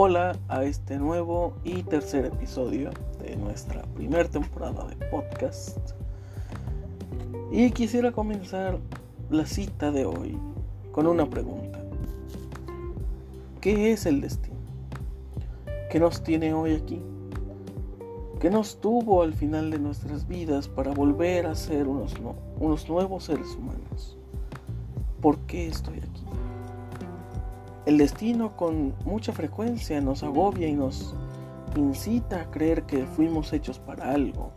Hola a este nuevo y tercer episodio de nuestra primera temporada de podcast. Y quisiera comenzar la cita de hoy con una pregunta. ¿Qué es el destino? ¿Qué nos tiene hoy aquí? ¿Qué nos tuvo al final de nuestras vidas para volver a ser unos, unos nuevos seres humanos? ¿Por qué estoy aquí? El destino con mucha frecuencia nos agobia y nos incita a creer que fuimos hechos para algo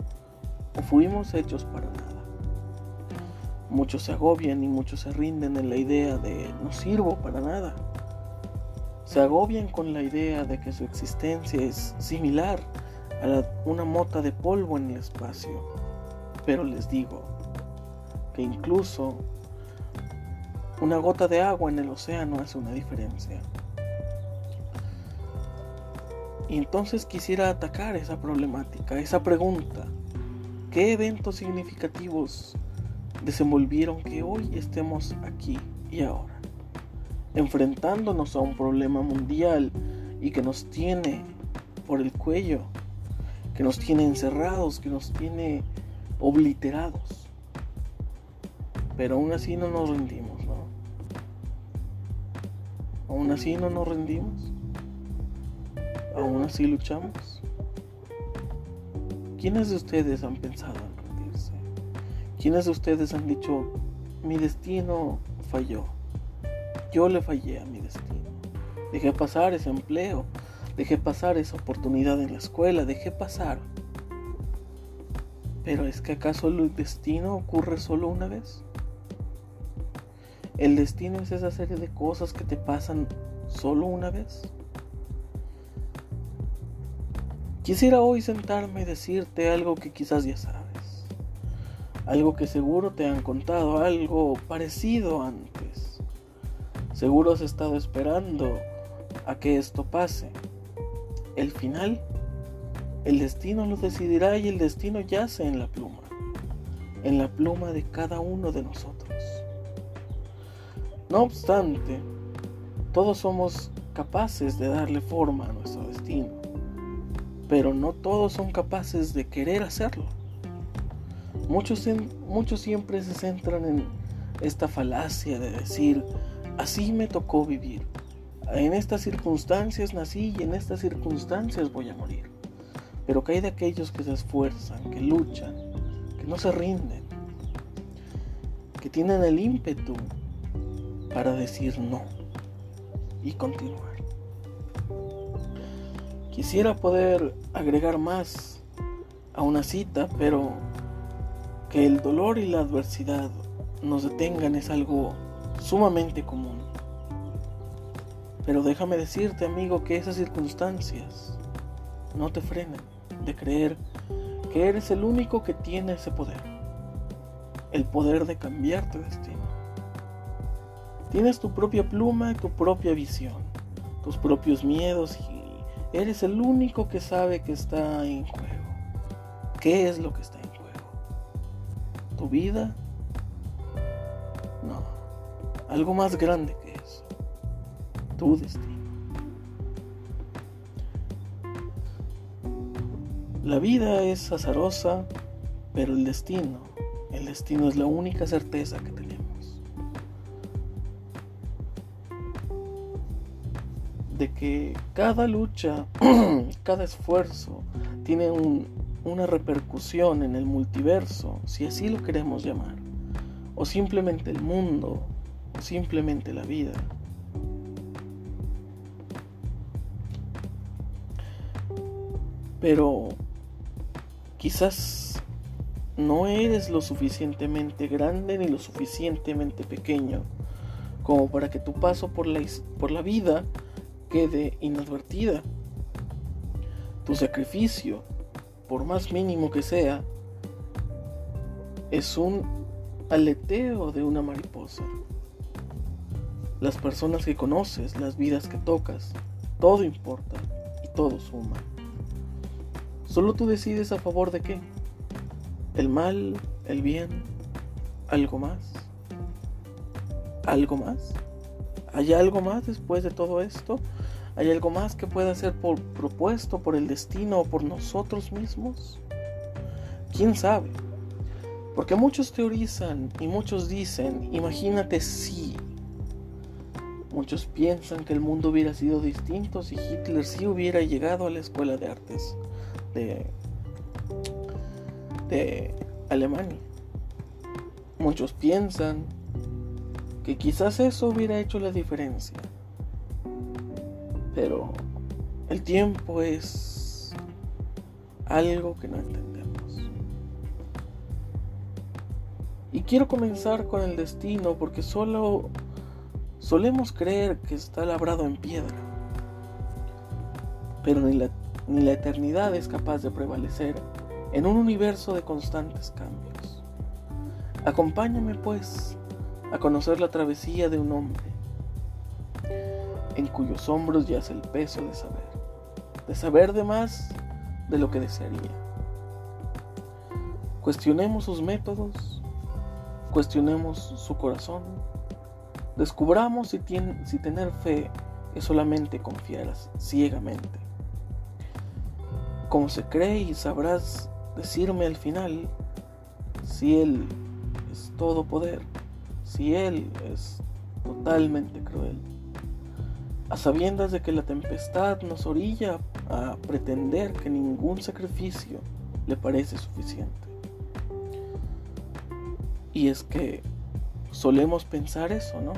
o fuimos hechos para nada. Muchos se agobian y muchos se rinden en la idea de no sirvo para nada. Se agobian con la idea de que su existencia es similar a una mota de polvo en el espacio. Pero les digo que incluso una gota de agua en el océano hace una diferencia. Y entonces quisiera atacar esa problemática, esa pregunta. ¿Qué eventos significativos desenvolvieron que hoy estemos aquí y ahora? Enfrentándonos a un problema mundial y que nos tiene por el cuello, que nos tiene encerrados, que nos tiene obliterados. Pero aún así no nos rendimos. Aún así no nos rendimos. Aún así luchamos. ¿Quiénes de ustedes han pensado en rendirse? ¿Quiénes de ustedes han dicho, mi destino falló? Yo le fallé a mi destino. Dejé pasar ese empleo, dejé pasar esa oportunidad en la escuela, dejé pasar. Pero ¿es que acaso el destino ocurre solo una vez? El destino es esa serie de cosas que te pasan solo una vez. Quisiera hoy sentarme y decirte algo que quizás ya sabes. Algo que seguro te han contado, algo parecido antes. Seguro has estado esperando a que esto pase. El final, el destino lo decidirá y el destino yace en la pluma. En la pluma de cada uno de nosotros. No obstante, todos somos capaces de darle forma a nuestro destino, pero no todos son capaces de querer hacerlo. Muchos, muchos siempre se centran en esta falacia de decir, así me tocó vivir, en estas circunstancias nací y en estas circunstancias voy a morir. Pero que hay de aquellos que se esfuerzan, que luchan, que no se rinden, que tienen el ímpetu para decir no y continuar. Quisiera poder agregar más a una cita, pero que el dolor y la adversidad nos detengan es algo sumamente común. Pero déjame decirte, amigo, que esas circunstancias no te frenen de creer que eres el único que tiene ese poder. El poder de cambiar tu destino. Tienes tu propia pluma y tu propia visión, tus propios miedos y eres el único que sabe que está en juego. ¿Qué es lo que está en juego? ¿Tu vida? No, algo más grande que eso. Tu destino. La vida es azarosa, pero el destino, el destino es la única certeza que tenemos. De que cada lucha, cada esfuerzo tiene una repercusión en el multiverso, si así lo queremos llamar, o simplemente el mundo, o simplemente la vida. Pero quizás no eres lo suficientemente grande ni lo suficientemente pequeño como para que tu paso por la, por la vida quede inadvertida. Tu sacrificio, por más mínimo que sea, es un aleteo de una mariposa. Las personas que conoces, las vidas que tocas, todo importa y todo suma. Solo tú decides a favor de qué. El mal, el bien, algo más. ¿Algo más? ¿Hay algo más después de todo esto? ¿Hay algo más que pueda ser por, propuesto por el destino o por nosotros mismos? ¿Quién sabe? Porque muchos teorizan y muchos dicen, imagínate si. Muchos piensan que el mundo hubiera sido distinto si Hitler sí hubiera llegado a la escuela de artes de, de Alemania. Muchos piensan que quizás eso hubiera hecho la diferencia. Pero el tiempo es algo que no entendemos. Y quiero comenzar con el destino porque solo solemos creer que está labrado en piedra. Pero ni la, ni la eternidad es capaz de prevalecer en un universo de constantes cambios. Acompáñame pues a conocer la travesía de un hombre en cuyos hombros yace el peso de saber, de saber de más de lo que desearía. Cuestionemos sus métodos, cuestionemos su corazón, descubramos si, si tener fe es solamente confiar ciegamente. Como se cree y sabrás decirme al final si Él es todo poder, si Él es totalmente cruel a sabiendas de que la tempestad nos orilla a pretender que ningún sacrificio le parece suficiente. Y es que solemos pensar eso, ¿no?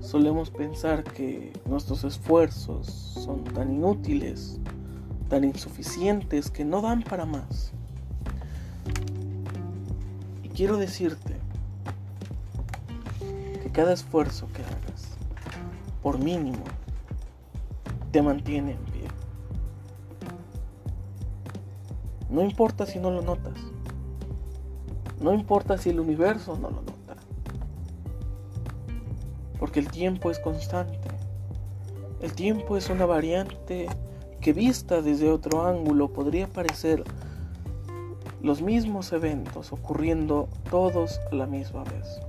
Solemos pensar que nuestros esfuerzos son tan inútiles, tan insuficientes, que no dan para más. Y quiero decirte que cada esfuerzo que hagas, por mínimo, te mantiene en pie. No importa si no lo notas. No importa si el universo no lo nota. Porque el tiempo es constante. El tiempo es una variante que vista desde otro ángulo podría parecer los mismos eventos ocurriendo todos a la misma vez.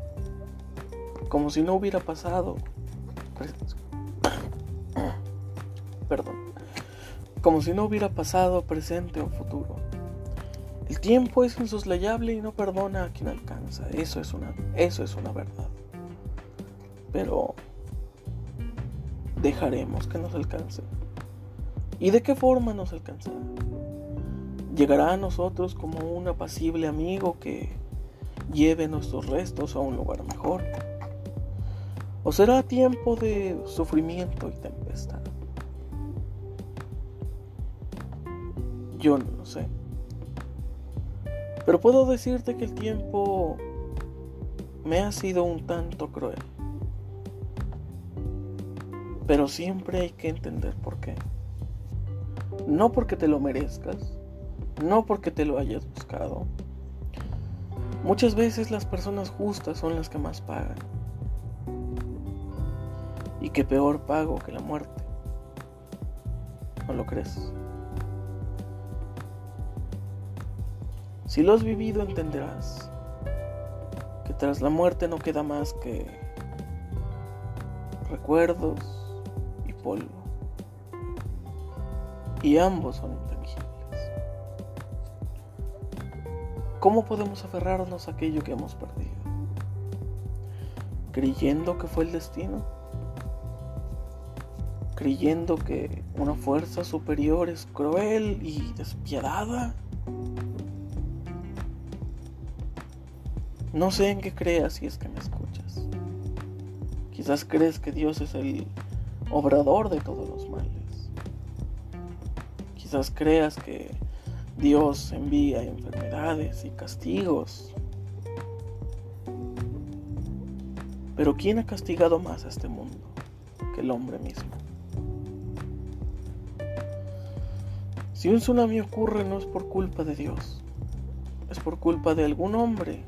Como si no hubiera pasado Como si no hubiera pasado, presente o futuro. El tiempo es insoslayable y no perdona a quien alcanza. Eso es una, eso es una verdad. Pero dejaremos que nos alcance. ¿Y de qué forma nos alcanzará? ¿Llegará a nosotros como un apacible amigo que lleve nuestros restos a un lugar mejor? ¿O será tiempo de sufrimiento y tempestad? Yo no lo sé. Pero puedo decirte que el tiempo me ha sido un tanto cruel. Pero siempre hay que entender por qué. No porque te lo merezcas, no porque te lo hayas buscado. Muchas veces las personas justas son las que más pagan. Y qué peor pago que la muerte. ¿No lo crees? Si lo has vivido entenderás que tras la muerte no queda más que recuerdos y polvo. Y ambos son intangibles. ¿Cómo podemos aferrarnos a aquello que hemos perdido? ¿Creyendo que fue el destino? creyendo que una fuerza superior es cruel y despiadada. No sé en qué creas si es que me escuchas. Quizás crees que Dios es el obrador de todos los males. Quizás creas que Dios envía enfermedades y castigos. Pero ¿quién ha castigado más a este mundo que el hombre mismo? Si un tsunami ocurre no es por culpa de Dios, es por culpa de algún hombre,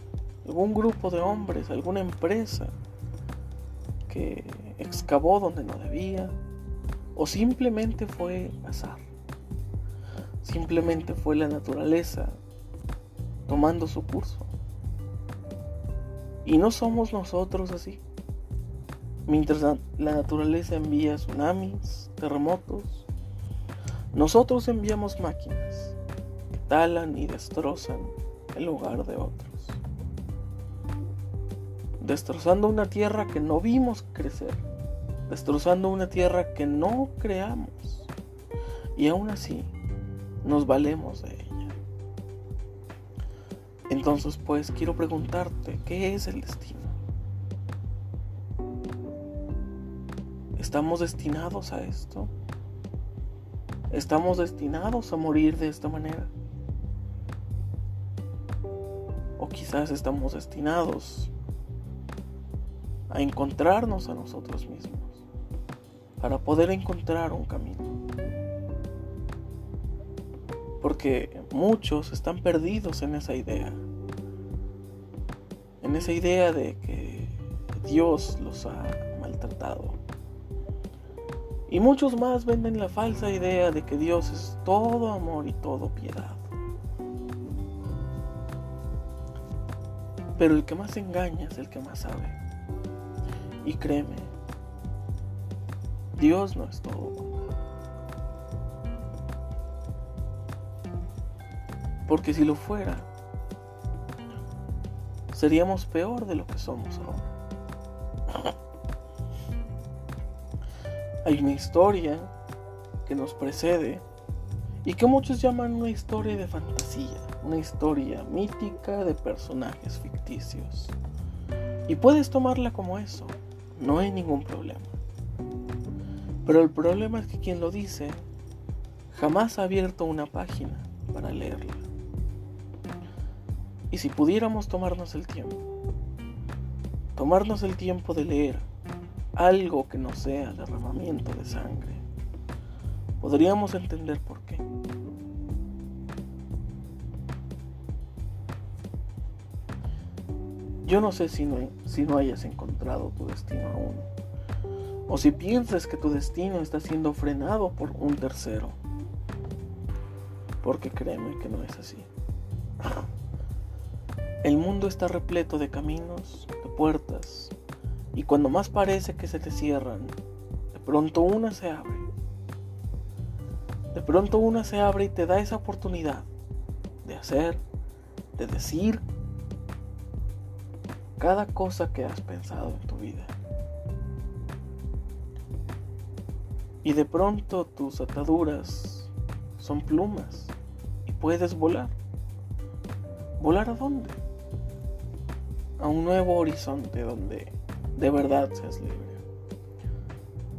algún grupo de hombres, alguna empresa que excavó donde no debía, o simplemente fue azar, simplemente fue la naturaleza tomando su curso. Y no somos nosotros así. Mientras la naturaleza envía tsunamis, terremotos, nosotros enviamos máquinas que talan y destrozan el hogar de otros. Destrozando una tierra que no vimos crecer, destrozando una tierra que no creamos. Y aún así, nos valemos de ella. Entonces, pues, quiero preguntarte, ¿qué es el destino? ¿Estamos destinados a esto? ¿Estamos destinados a morir de esta manera? O quizás estamos destinados a encontrarnos a nosotros mismos para poder encontrar un camino. Porque muchos están perdidos en esa idea. En esa idea de que Dios los ha maltratado. Y muchos más venden la falsa idea de que Dios es todo amor y todo piedad. Pero el que más engaña es el que más sabe. Y créeme, Dios no es todo Porque si lo fuera, seríamos peor de lo que somos ahora. Hay una historia que nos precede y que muchos llaman una historia de fantasía, una historia mítica de personajes ficticios. Y puedes tomarla como eso, no hay ningún problema. Pero el problema es que quien lo dice jamás ha abierto una página para leerla. Y si pudiéramos tomarnos el tiempo, tomarnos el tiempo de leer algo que no sea derramamiento de sangre, podríamos entender por qué. Yo no sé si no, si no hayas encontrado tu destino aún, o si piensas que tu destino está siendo frenado por un tercero, porque créeme que no es así. El mundo está repleto de caminos, de puertas, y cuando más parece que se te cierran, de pronto una se abre. De pronto una se abre y te da esa oportunidad de hacer, de decir cada cosa que has pensado en tu vida. Y de pronto tus ataduras son plumas y puedes volar. ¿Volar a dónde? a un nuevo horizonte donde de verdad seas libre.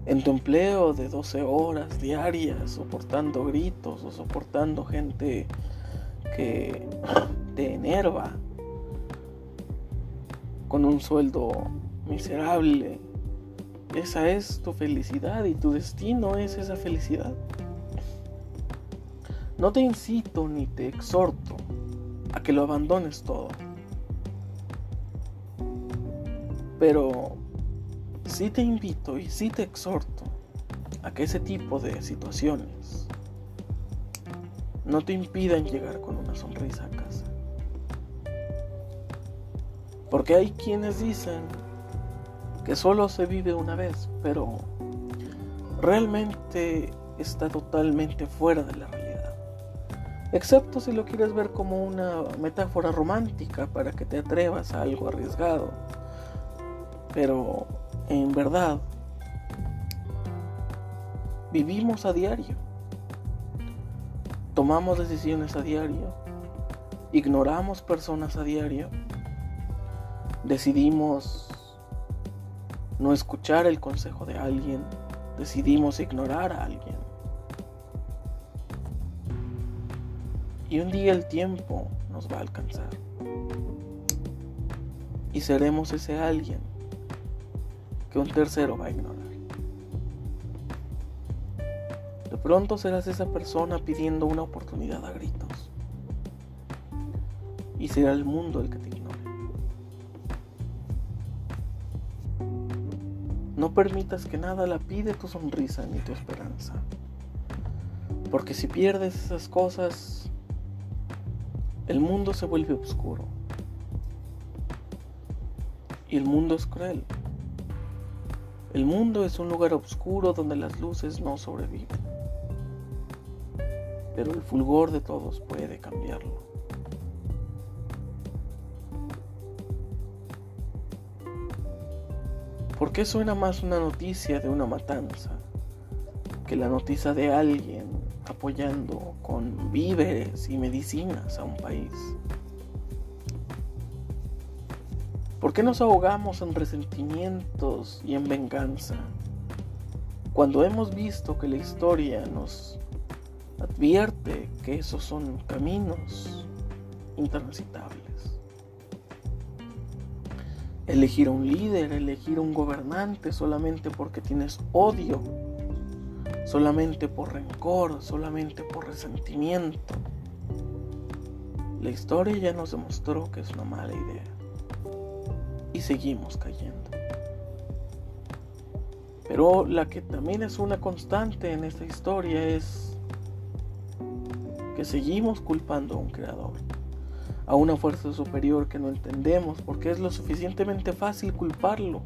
En tu empleo de 12 horas diarias, soportando gritos o soportando gente que te enerva con un sueldo miserable. Esa es tu felicidad y tu destino es esa felicidad. No te incito ni te exhorto a que lo abandones todo. Pero sí te invito y sí te exhorto a que ese tipo de situaciones no te impidan llegar con una sonrisa a casa. Porque hay quienes dicen que solo se vive una vez, pero realmente está totalmente fuera de la realidad. Excepto si lo quieres ver como una metáfora romántica para que te atrevas a algo arriesgado pero en verdad, vivimos a diario. Tomamos decisiones a diario. Ignoramos personas a diario. Decidimos no escuchar el consejo de alguien. Decidimos ignorar a alguien. Y un día el tiempo nos va a alcanzar. Y seremos ese alguien un tercero va a ignorar. De pronto serás esa persona pidiendo una oportunidad a gritos. Y será el mundo el que te No permitas que nada la pide tu sonrisa ni tu esperanza. Porque si pierdes esas cosas, el mundo se vuelve oscuro. Y el mundo es cruel El mundo es un lugar oscuro donde las luces no sobreviven. Pero el fulgor de todos puede cambiarlo. Qué suena más una noticia de una matanza que la noticia de alguien apoyando con víveres y medicinas a un país? ¿Por qué nos ahogamos en resentimientos y en venganza cuando hemos visto que la historia nos advierte que esos son caminos intransitables? Elegir un líder, elegir un gobernante solamente porque tienes odio, solamente por rencor, solamente por resentimiento. La historia ya nos demostró que es una mala idea. Y seguimos cayendo. Pero la que también es una constante en esta historia es que seguimos culpando a un creador a una fuerza superior que no entendemos porque es lo suficientemente fácil culparlo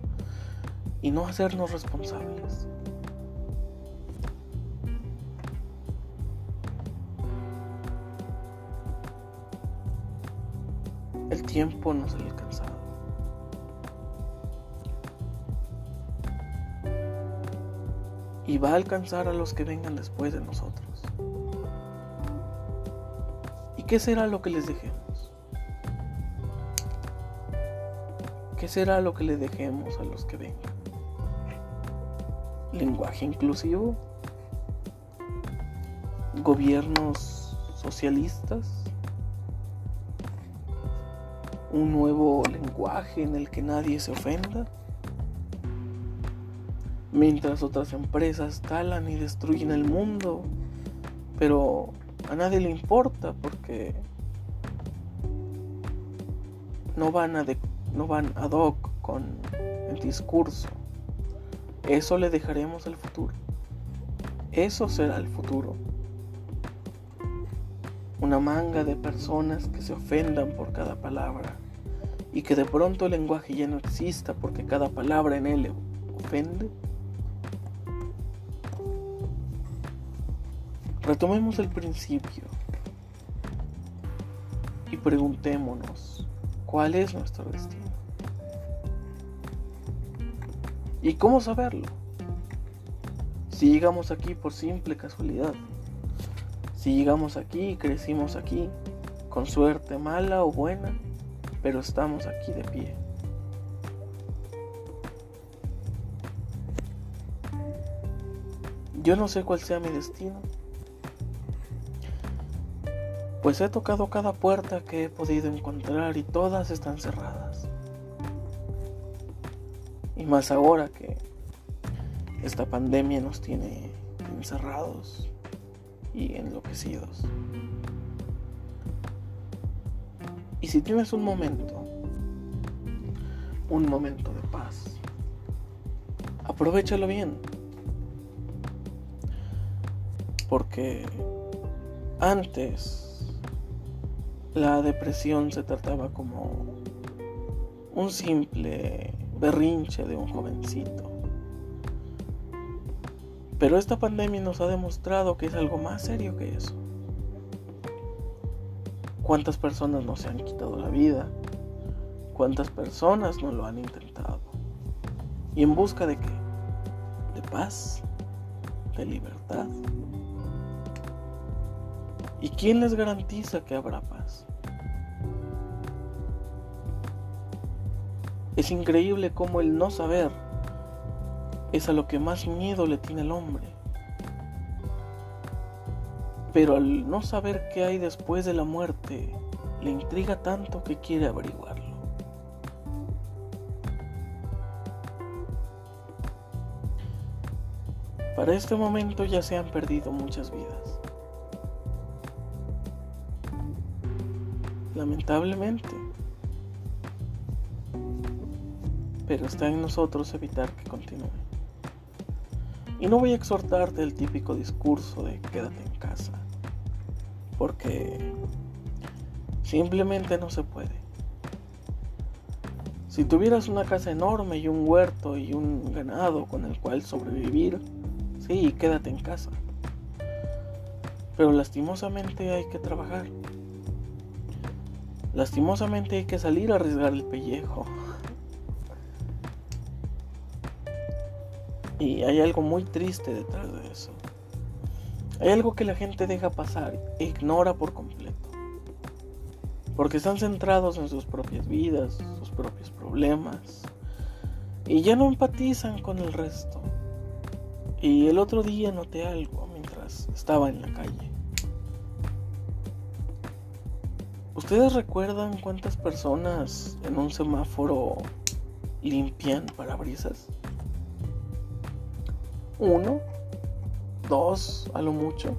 y no hacernos responsables. El tiempo nos ha alcanzado. Y va a alcanzar a los que vengan después de nosotros. ¿Y qué será lo que les dejemos? Será lo que le dejemos a los que vengan? ¿Lenguaje inclusivo? ¿Gobiernos socialistas? ¿Un nuevo lenguaje en el que nadie se ofenda? Mientras otras empresas talan y destruyen el mundo, pero a nadie le importa porque no van a no van ad hoc con el discurso. Eso le dejaremos al futuro. Eso será el futuro. Una manga de personas que se ofendan por cada palabra y que de pronto el lenguaje ya no exista porque cada palabra en él ofende. Retomemos el principio y preguntémonos, ¿cuál es nuestro destino? ¿Y cómo saberlo? Si llegamos aquí por simple casualidad. Si llegamos aquí y crecimos aquí, con suerte mala o buena, pero estamos aquí de pie. Yo no sé cuál sea mi destino, pues he tocado cada puerta que he podido encontrar y todas están cerradas. Y más ahora que esta pandemia nos tiene encerrados y enloquecidos. Y si tienes un momento, un momento de paz, aprovechalo bien. Porque antes la depresión se trataba como un simple berrinche de un jovencito. Pero esta pandemia nos ha demostrado que es algo más serio que eso. ¿Cuántas personas no se han quitado la vida? ¿Cuántas personas no lo han intentado? ¿Y en busca de qué? ¿De paz? ¿De libertad? ¿Y quién les garantiza que habrá paz? Es increíble cómo el no saber es a lo que más miedo le tiene el hombre. Pero al no saber qué hay después de la muerte, le intriga tanto que quiere averiguarlo. Para este momento ya se han perdido muchas vidas. Lamentablemente. pero está en nosotros evitar que continúe. Y no voy a exhortarte el típico discurso de quédate en casa, porque simplemente no se puede. Si tuvieras una casa enorme y un huerto y un ganado con el cual sobrevivir, sí, quédate en casa. Pero lastimosamente hay que trabajar. Lastimosamente hay que salir a arriesgar el pellejo. Y hay algo muy triste detrás de eso. Hay algo que la gente deja pasar e ignora por completo. Porque están centrados en sus propias vidas, sus propios problemas. Y ya no empatizan con el resto. Y el otro día noté algo mientras estaba en la calle. ¿Ustedes recuerdan cuántas personas en un semáforo limpian parabrisas? Uno, dos, a lo mucho.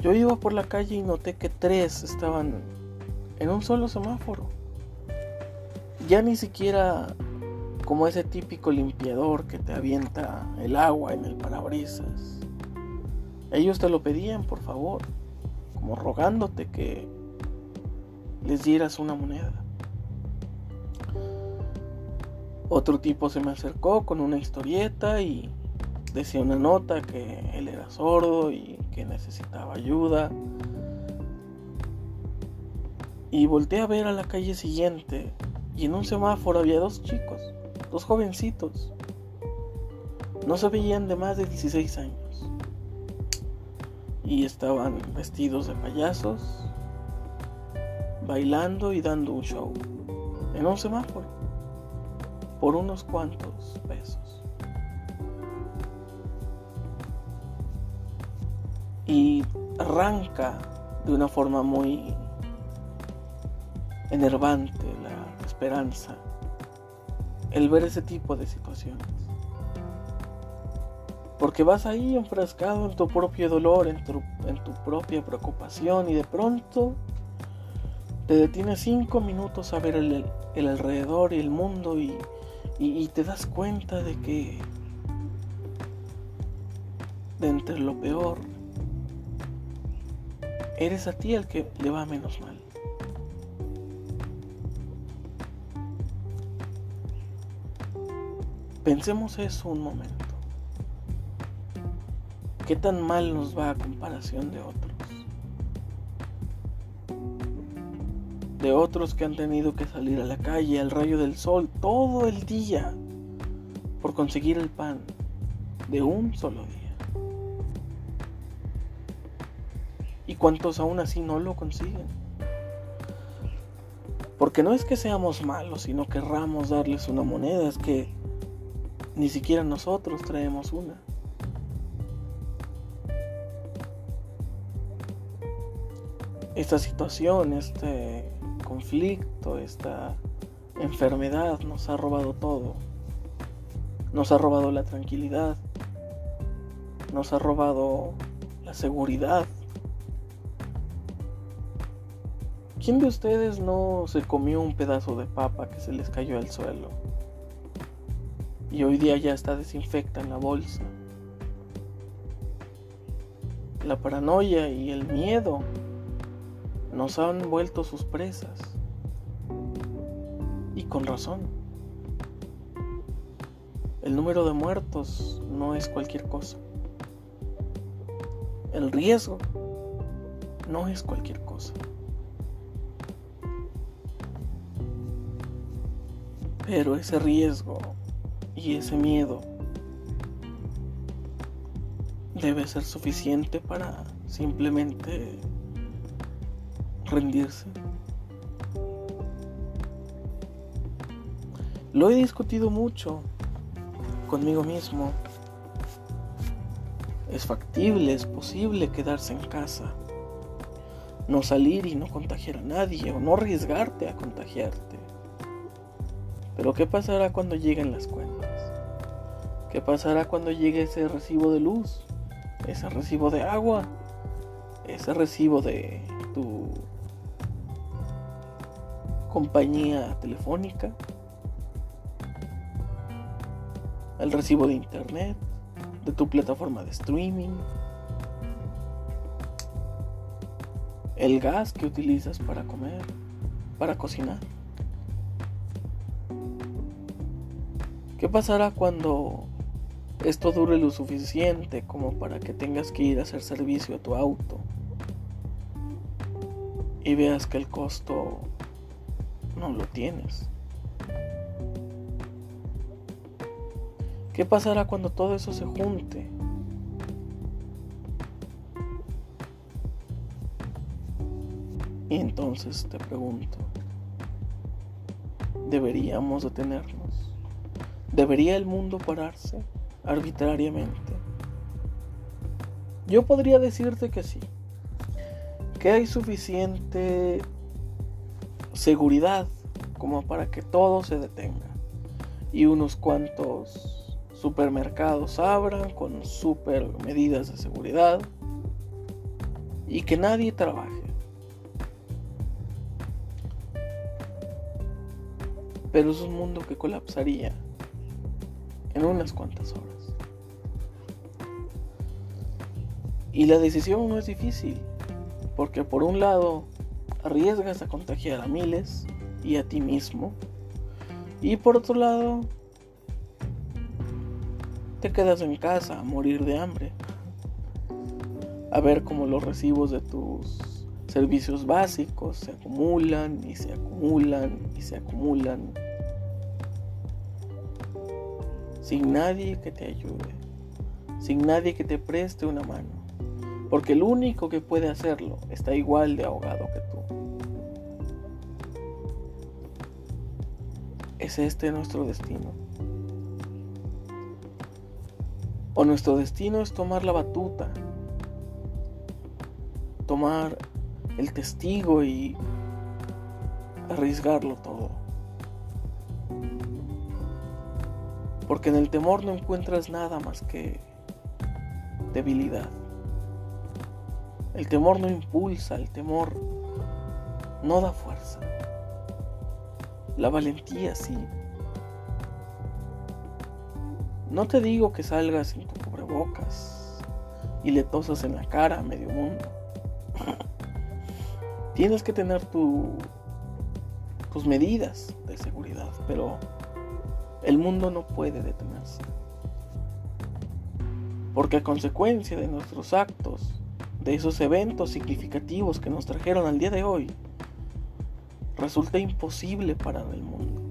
Yo iba por la calle y noté que tres estaban en un solo semáforo. Ya ni siquiera como ese típico limpiador que te avienta el agua en el parabrisas. Ellos te lo pedían, por favor rogándote que les dieras una moneda. Otro tipo se me acercó con una historieta y decía una nota que él era sordo y que necesitaba ayuda. Y volteé a ver a la calle siguiente y en un semáforo había dos chicos, dos jovencitos. No se veían de más de 16 años y estaban vestidos de payasos, bailando y dando un show en un semáforo por unos cuantos pesos. Y arranca de una forma muy enervante la esperanza el ver ese tipo de situaciones. Porque vas ahí enfrascado en tu propio dolor, en tu, en tu propia preocupación y de pronto te detienes cinco minutos a ver el, alrededor y el mundo y, y, te das cuenta de que de entre lo peor eres a ti el que le va menos mal. Pensemos eso un momento. ¿Qué tan mal nos va a comparación de otros? De otros que han tenido que salir a la calle al rayo del sol todo el día por conseguir el pan de un solo día. ¿Y cuántos aún así no lo consiguen? Porque no es que seamos malos, sino querramos darles una moneda, es que ni siquiera nosotros traemos una. Esta situación, este conflicto, esta enfermedad nos ha robado todo. Nos ha robado la tranquilidad. Nos ha robado la seguridad. ¿Quién de ustedes no se comió un pedazo de papa que se les cayó al suelo? Y hoy día ya está desinfecta en la bolsa. La paranoia y el miedo nos han vuelto sus presas. Y con razón. El número de muertos no es cualquier cosa. El riesgo no es cualquier cosa. Pero ese riesgo y ese miedo debe ser suficiente para simplemente rendirse. Lo he discutido mucho conmigo mismo. Es factible, es posible quedarse en casa, no salir y no contagiar a nadie o no arriesgarte a contagiarte. Pero ¿qué pasará cuando lleguen las cuentas? ¿Qué pasará cuando llegue ese recibo de luz? Ese recibo de agua? Ese recibo de compañía telefónica, el recibo de internet, de tu plataforma de streaming, el gas que utilizas para comer, para cocinar. ¿Qué pasará cuando esto dure lo suficiente como para que tengas que ir a hacer servicio a tu auto y veas que el costo no lo tienes? ¿Qué pasará cuando todo eso se junte? Y entonces te pregunto, ¿deberíamos detenernos? ¿Debería el mundo pararse arbitrariamente? Yo podría decirte que sí, que hay suficiente seguridad como para que todo se detenga y unos cuantos supermercados abran con super medidas de seguridad y que nadie trabaje. Pero es un mundo que colapsaría en unas cuantas horas. Y la decisión no es difícil, porque por un lado arriesgas a contagiar a miles y a ti mismo, y por otro lado te quedas en casa a morir de hambre. A ver cómo los recibos de tus servicios básicos se acumulan y se acumulan y se acumulan. Sin nadie que te ayude. Sin nadie que te preste una mano. Porque el único que puede hacerlo está igual de ahogado que tú. ¿Es este nuestro destino? O nuestro destino es tomar la batuta, tomar el testigo y arriesgarlo todo. Porque en el temor no encuentras nada más que debilidad. El temor no impulsa, el temor no da fuerza. La valentía sí. No te digo que salgas sin tu cubrebocas y le tosas en la cara a medio mundo. Tienes que tener tu, tus medidas de seguridad, pero el mundo no puede detenerse. Porque a consecuencia de nuestros actos, de esos eventos significativos que nos trajeron al día de hoy, resulta imposible parar el mundo.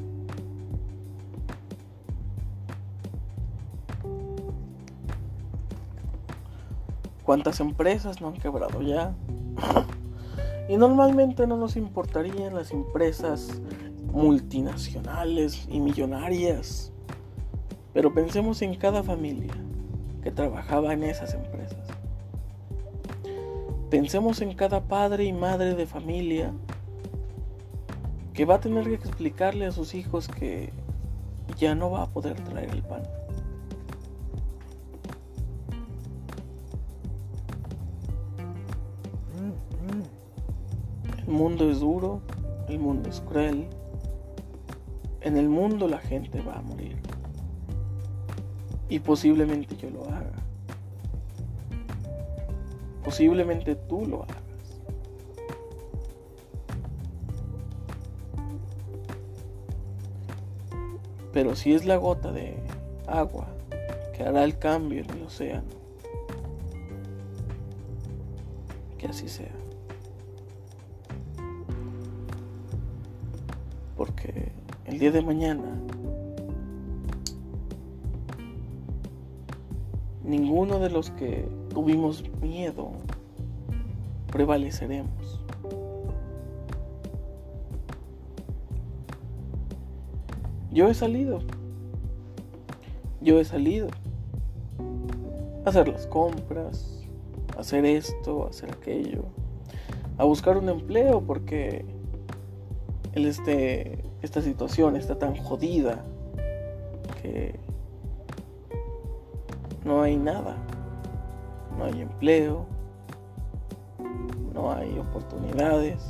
¿Cuántas empresas no han quebrado ya? y normalmente no nos importarían las empresas multinacionales y millonarias. Pero pensemos en cada familia que trabajaba en esas empresas. Pensemos en cada padre y madre de familia que va a tener que explicarle a sus hijos que ya no va a poder traer el pan. El mundo es duro, el mundo es cruel. En el mundo la gente va a morir. Y posiblemente yo lo haga. Posiblemente tú lo hagas. Pero si es la gota de agua que hará el cambio en el océano, que así sea. Porque el día de mañana ninguno de los que tuvimos miedo prevaleceremos. Yo he salido. Yo he salido. A hacer las compras, a hacer esto, a hacer aquello, a buscar un empleo porque este, esta situación está tan jodida que no hay nada. No hay empleo, no hay oportunidades.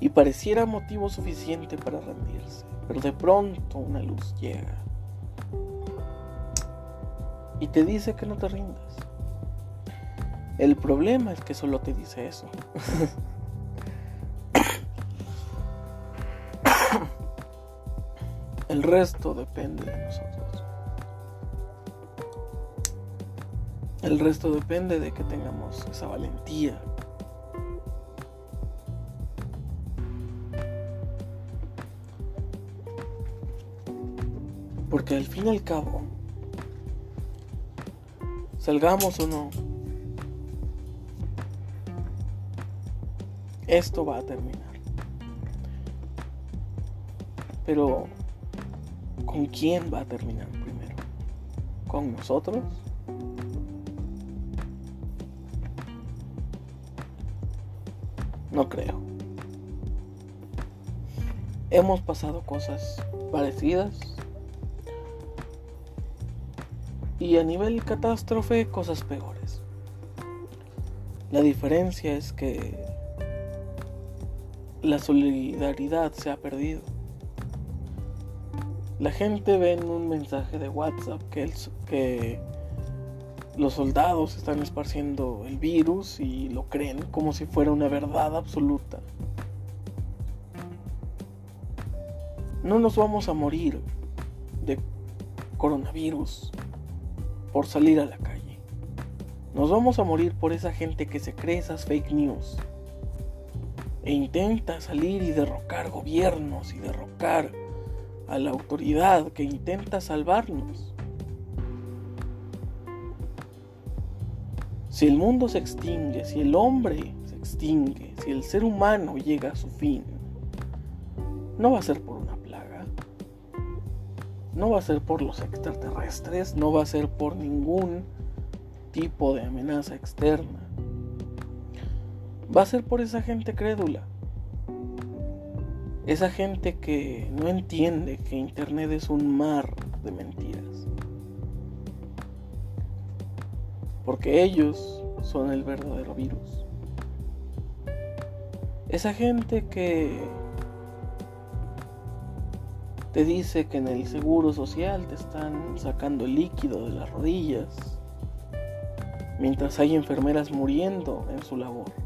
Y pareciera motivo suficiente para rendirse. Pero de pronto una luz llega. Y te dice que no te rindas. El problema es que solo te dice eso. El resto depende de nosotros. El resto depende de que tengamos esa valentía. Porque al fin y al cabo, salgamos o no, esto va a terminar. Pero, ¿con quién va a terminar primero? ¿Con nosotros? No creo. Hemos pasado cosas parecidas. Y a nivel catástrofe, cosas peores. La diferencia es que la solidaridad se ha perdido. La gente ve en un mensaje de WhatsApp que, que los soldados están esparciendo el virus y lo creen como si fuera una verdad absoluta. No nos vamos a morir de coronavirus por salir a la calle. Nos vamos a morir por esa gente que se cree esas fake news e intenta salir y derrocar gobiernos y derrocar a la autoridad que intenta salvarnos. Si el mundo se extingue, si el hombre se extingue, si el ser humano llega a su fin, no va a ser por una plaga, no va a ser por los extraterrestres, no va a ser por ningún tipo de amenaza externa va a ser por esa gente crédula. Esa gente que no entiende que Internet es un mar de mentiras. Porque ellos son el verdadero virus. Esa gente que te dice que en el seguro social te están sacando el líquido de las rodillas mientras hay enfermeras muriendo en su labor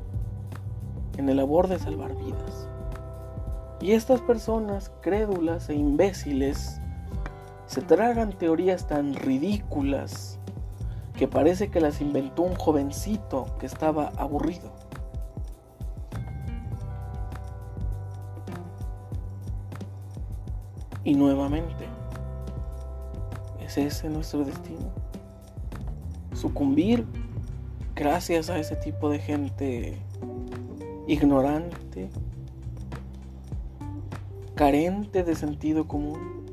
en el labor de salvar vidas. Y estas personas crédulas e imbéciles se tragan teorías tan ridículas que parece que las inventó un jovencito que estaba aburrido. Y nuevamente, ¿es ese nuestro destino? Sucumbir gracias a ese tipo de gente ignorante, carente de sentido común.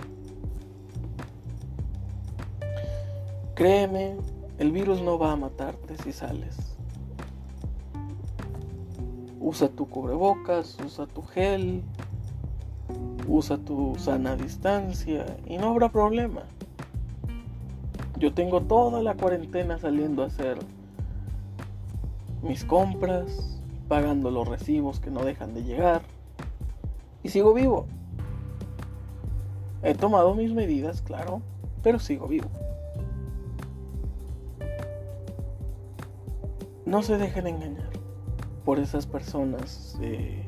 Créeme, el virus no va a matarte si sales. Usa tu cubrebocas, usa tu gel, usa tu sana distancia y no habrá problema. Yo tengo toda la cuarentena saliendo a hacer mis compras, pagando los recibos que no dejan de llegar. Y sigo vivo. He tomado mis medidas, claro, pero sigo vivo. No se dejen engañar por esas personas de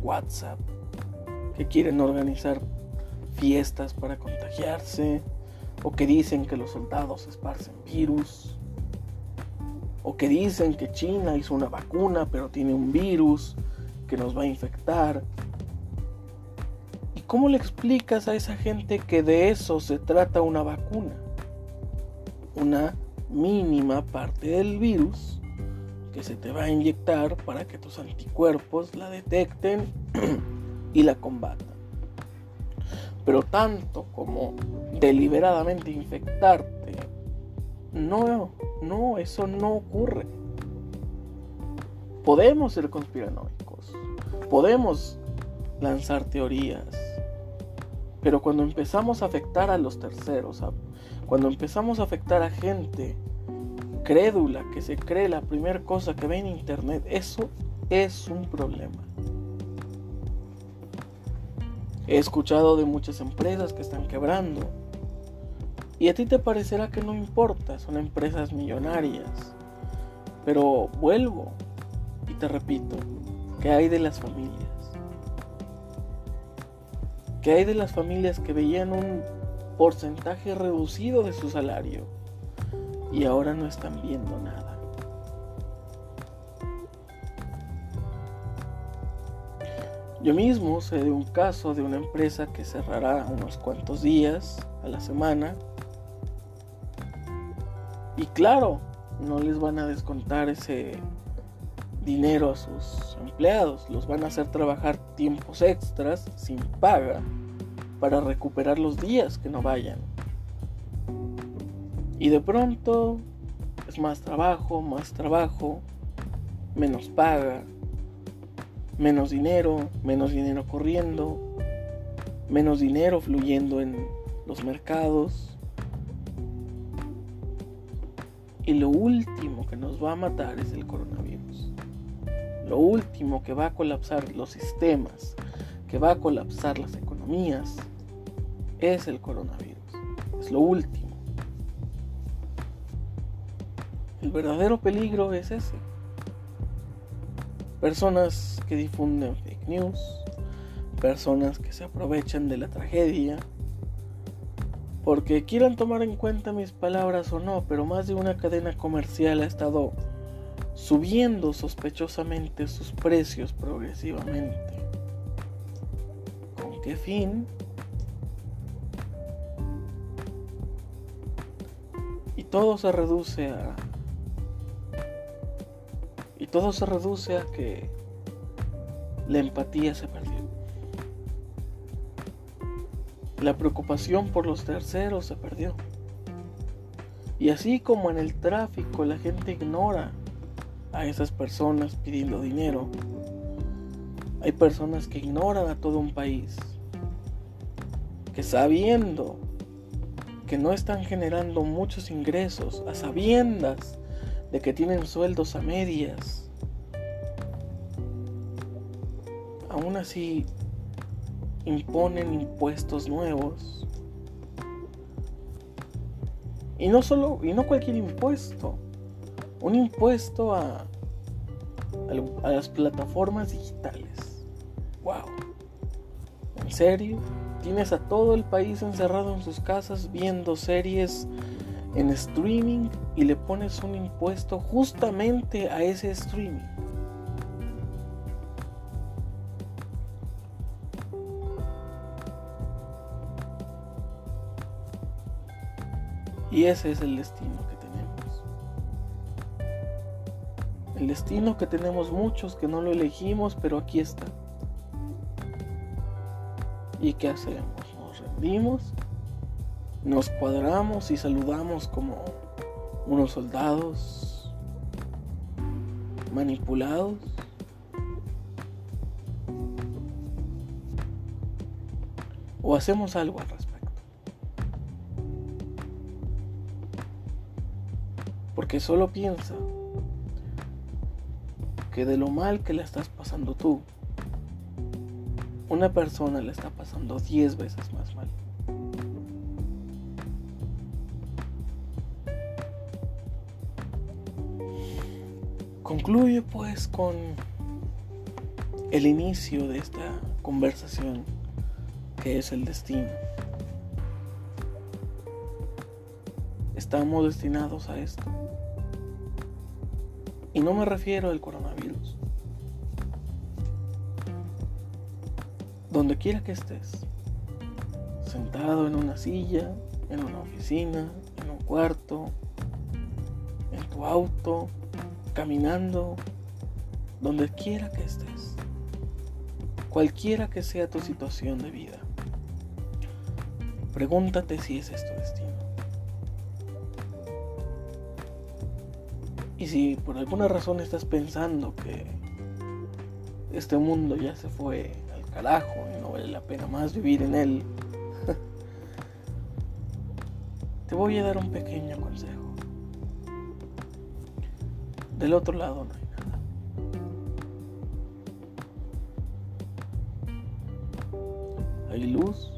WhatsApp que quieren organizar fiestas para contagiarse o que dicen que los soldados esparcen virus o que dicen que China hizo una vacuna pero tiene un virus que nos va a infectar. ¿Y cómo le explicas a esa gente que de eso se trata una vacuna? Una mínima parte del virus que se te va a inyectar para que tus anticuerpos la detecten y la combatan. Pero tanto como deliberadamente infectarte, no no, eso no ocurre. Podemos ser conspiranoicos, podemos lanzar teorías, pero cuando empezamos a afectar a los terceros, cuando empezamos a afectar a gente crédula que se cree la primera cosa que ve en internet, eso es un problema. He escuchado de muchas empresas que están quebrando, y a ti te parecerá que no importa, son empresas millonarias. Pero vuelvo y te repito, ¿qué hay de las familias? ¿Qué hay de las familias que veían un porcentaje reducido de su salario y ahora no están viendo nada? Yo mismo sé de un caso de una empresa que cerrará unos cuantos días a la semana. Y claro, no les van a descontar ese dinero a sus empleados, los van a hacer trabajar tiempos extras sin paga para recuperar los días que no vayan. Y de pronto es más trabajo, más trabajo, menos paga, menos dinero, menos dinero corriendo, menos dinero fluyendo en los mercados. Y lo último que nos va a matar es el coronavirus. Lo último que va a colapsar los sistemas, que va a colapsar las economías, es el coronavirus. Es lo último. El verdadero peligro es ese. Personas que difunden fake news, personas que se aprovechan de la tragedia, porque quieran tomar en cuenta mis palabras o no, pero más de una cadena comercial ha estado subiendo sospechosamente sus precios progresivamente. ¿Con qué fin? Y todo se reduce a y todo se reduce a que la empatía se perdió. La preocupación por los terceros se perdió. Y así como en el tráfico la gente ignora a esas personas pidiendo dinero, hay personas que ignoran a todo un país, que sabiendo que no están generando muchos ingresos, a sabiendas de que tienen sueldos a medias, aún así imponen impuestos nuevos. Y no solo, y no cualquier impuesto, un impuesto a, a, las plataformas digitales. Wow. ¿En serio? Tienes a todo el país encerrado en sus casas viendo series en streaming y le pones un impuesto justamente a ese streaming. Y ese es el destino que tenemos. El destino que tenemos muchos que no lo elegimos, pero aquí está. ¿Y qué hacemos? Nos rendimos, nos cuadramos y saludamos como unos soldados manipulados. O hacemos algo al respecto. Porque solo piensa que de lo mal que le estás pasando tú, una persona le está pasando 10 veces más mal. Concluye pues con el inicio de esta conversación que es el destino. Estamos destinados a esto. Y no me refiero al coronavirus. Donde quiera que estés, sentado en una silla, en una oficina, en un cuarto, en tu auto, caminando, donde quiera que estés, cualquiera que sea tu situación de vida. Pregúntate si ese es tu destino. Y si por alguna razón estás pensando que este mundo ya se fue al carajo y no vale la pena más vivir en él, te voy a dar un pequeño consejo. Del otro lado no hay nada. Hay luz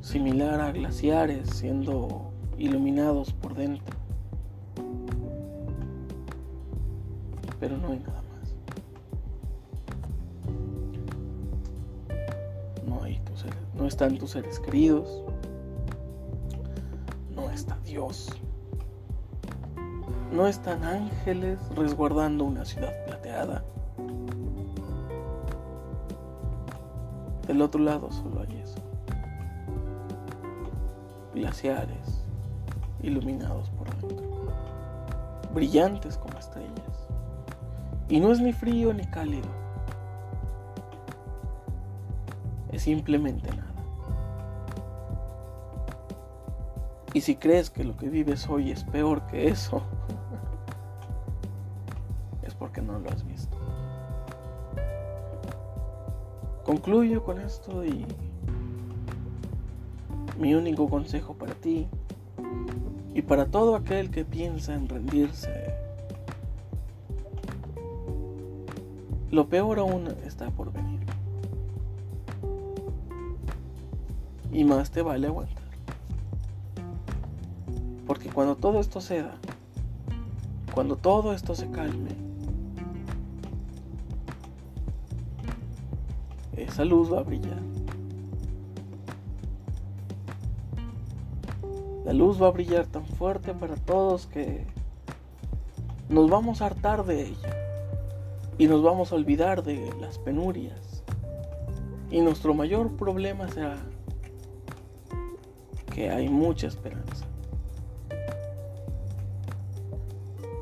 similar a glaciares siendo iluminados por dentro. Pero no hay nada más. no están tus seres queridos, no está Dios, no están ángeles resguardando una ciudad plateada. Del otro lado solo hay eso. Glaciares iluminados por dentro, brillantes como estrellas. Y no es ni frío ni cálido. Es simplemente nada. Y si crees que lo que vives hoy es peor que eso, Concluyo con esto y mi único consejo para ti y para todo aquel que piensa en rendirse. Lo peor aún está por venir. Y más te vale aguantar. Porque cuando todo esto ceda, cuando todo esto se calme, esa luz va a brillar. La luz va a brillar tan fuerte para todos que nos vamos a hartar de ella y nos vamos a olvidar de las penurias. Y nuestro mayor problema será que hay mucha esperanza.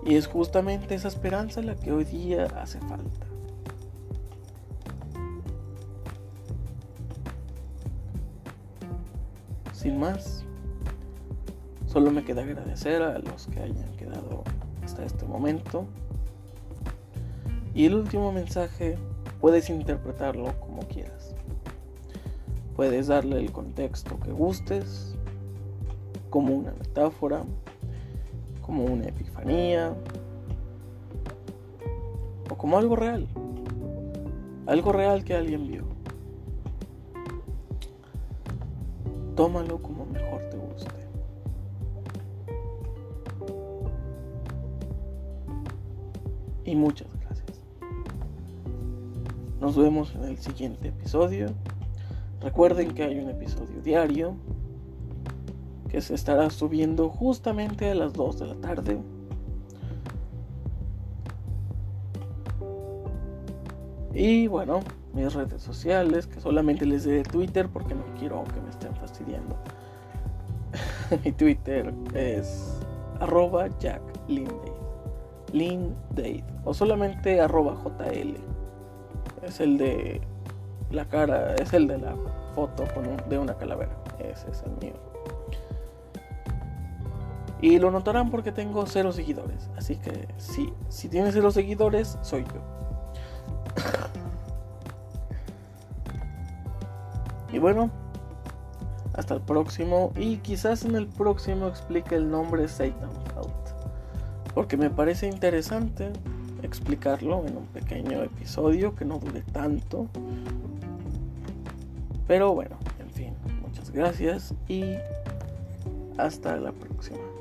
Y es justamente esa esperanza la que hoy día hace falta. Más, Solo me queda agradecer a los que hayan quedado hasta este momento. Y el último mensaje puedes interpretarlo como quieras. Puedes darle el contexto que gustes, como una metáfora, como una epifanía, o como algo real. Algo real que alguien vio. Tómalo como y muchas gracias. Nos vemos en el siguiente episodio. Recuerden que hay un episodio diario que se estará subiendo justamente a las 2 de la tarde. Y bueno, mis redes sociales, que solamente les de Twitter porque no quiero que me estén fastidiando. Mi Twitter es arroba Jack Date o solamente arroba JL. Es el de la cara, es el de la foto de una calavera. Ese es el mío. Y lo notarán porque tengo cero seguidores. Así que sí, si tienes cero seguidores, soy yo. y bueno, hasta el próximo. Y quizás en el próximo explique el nombre Satan porque me parece interesante explicarlo en un pequeño episodio que no dure tanto. Pero bueno, en fin, muchas gracias y hasta la próxima.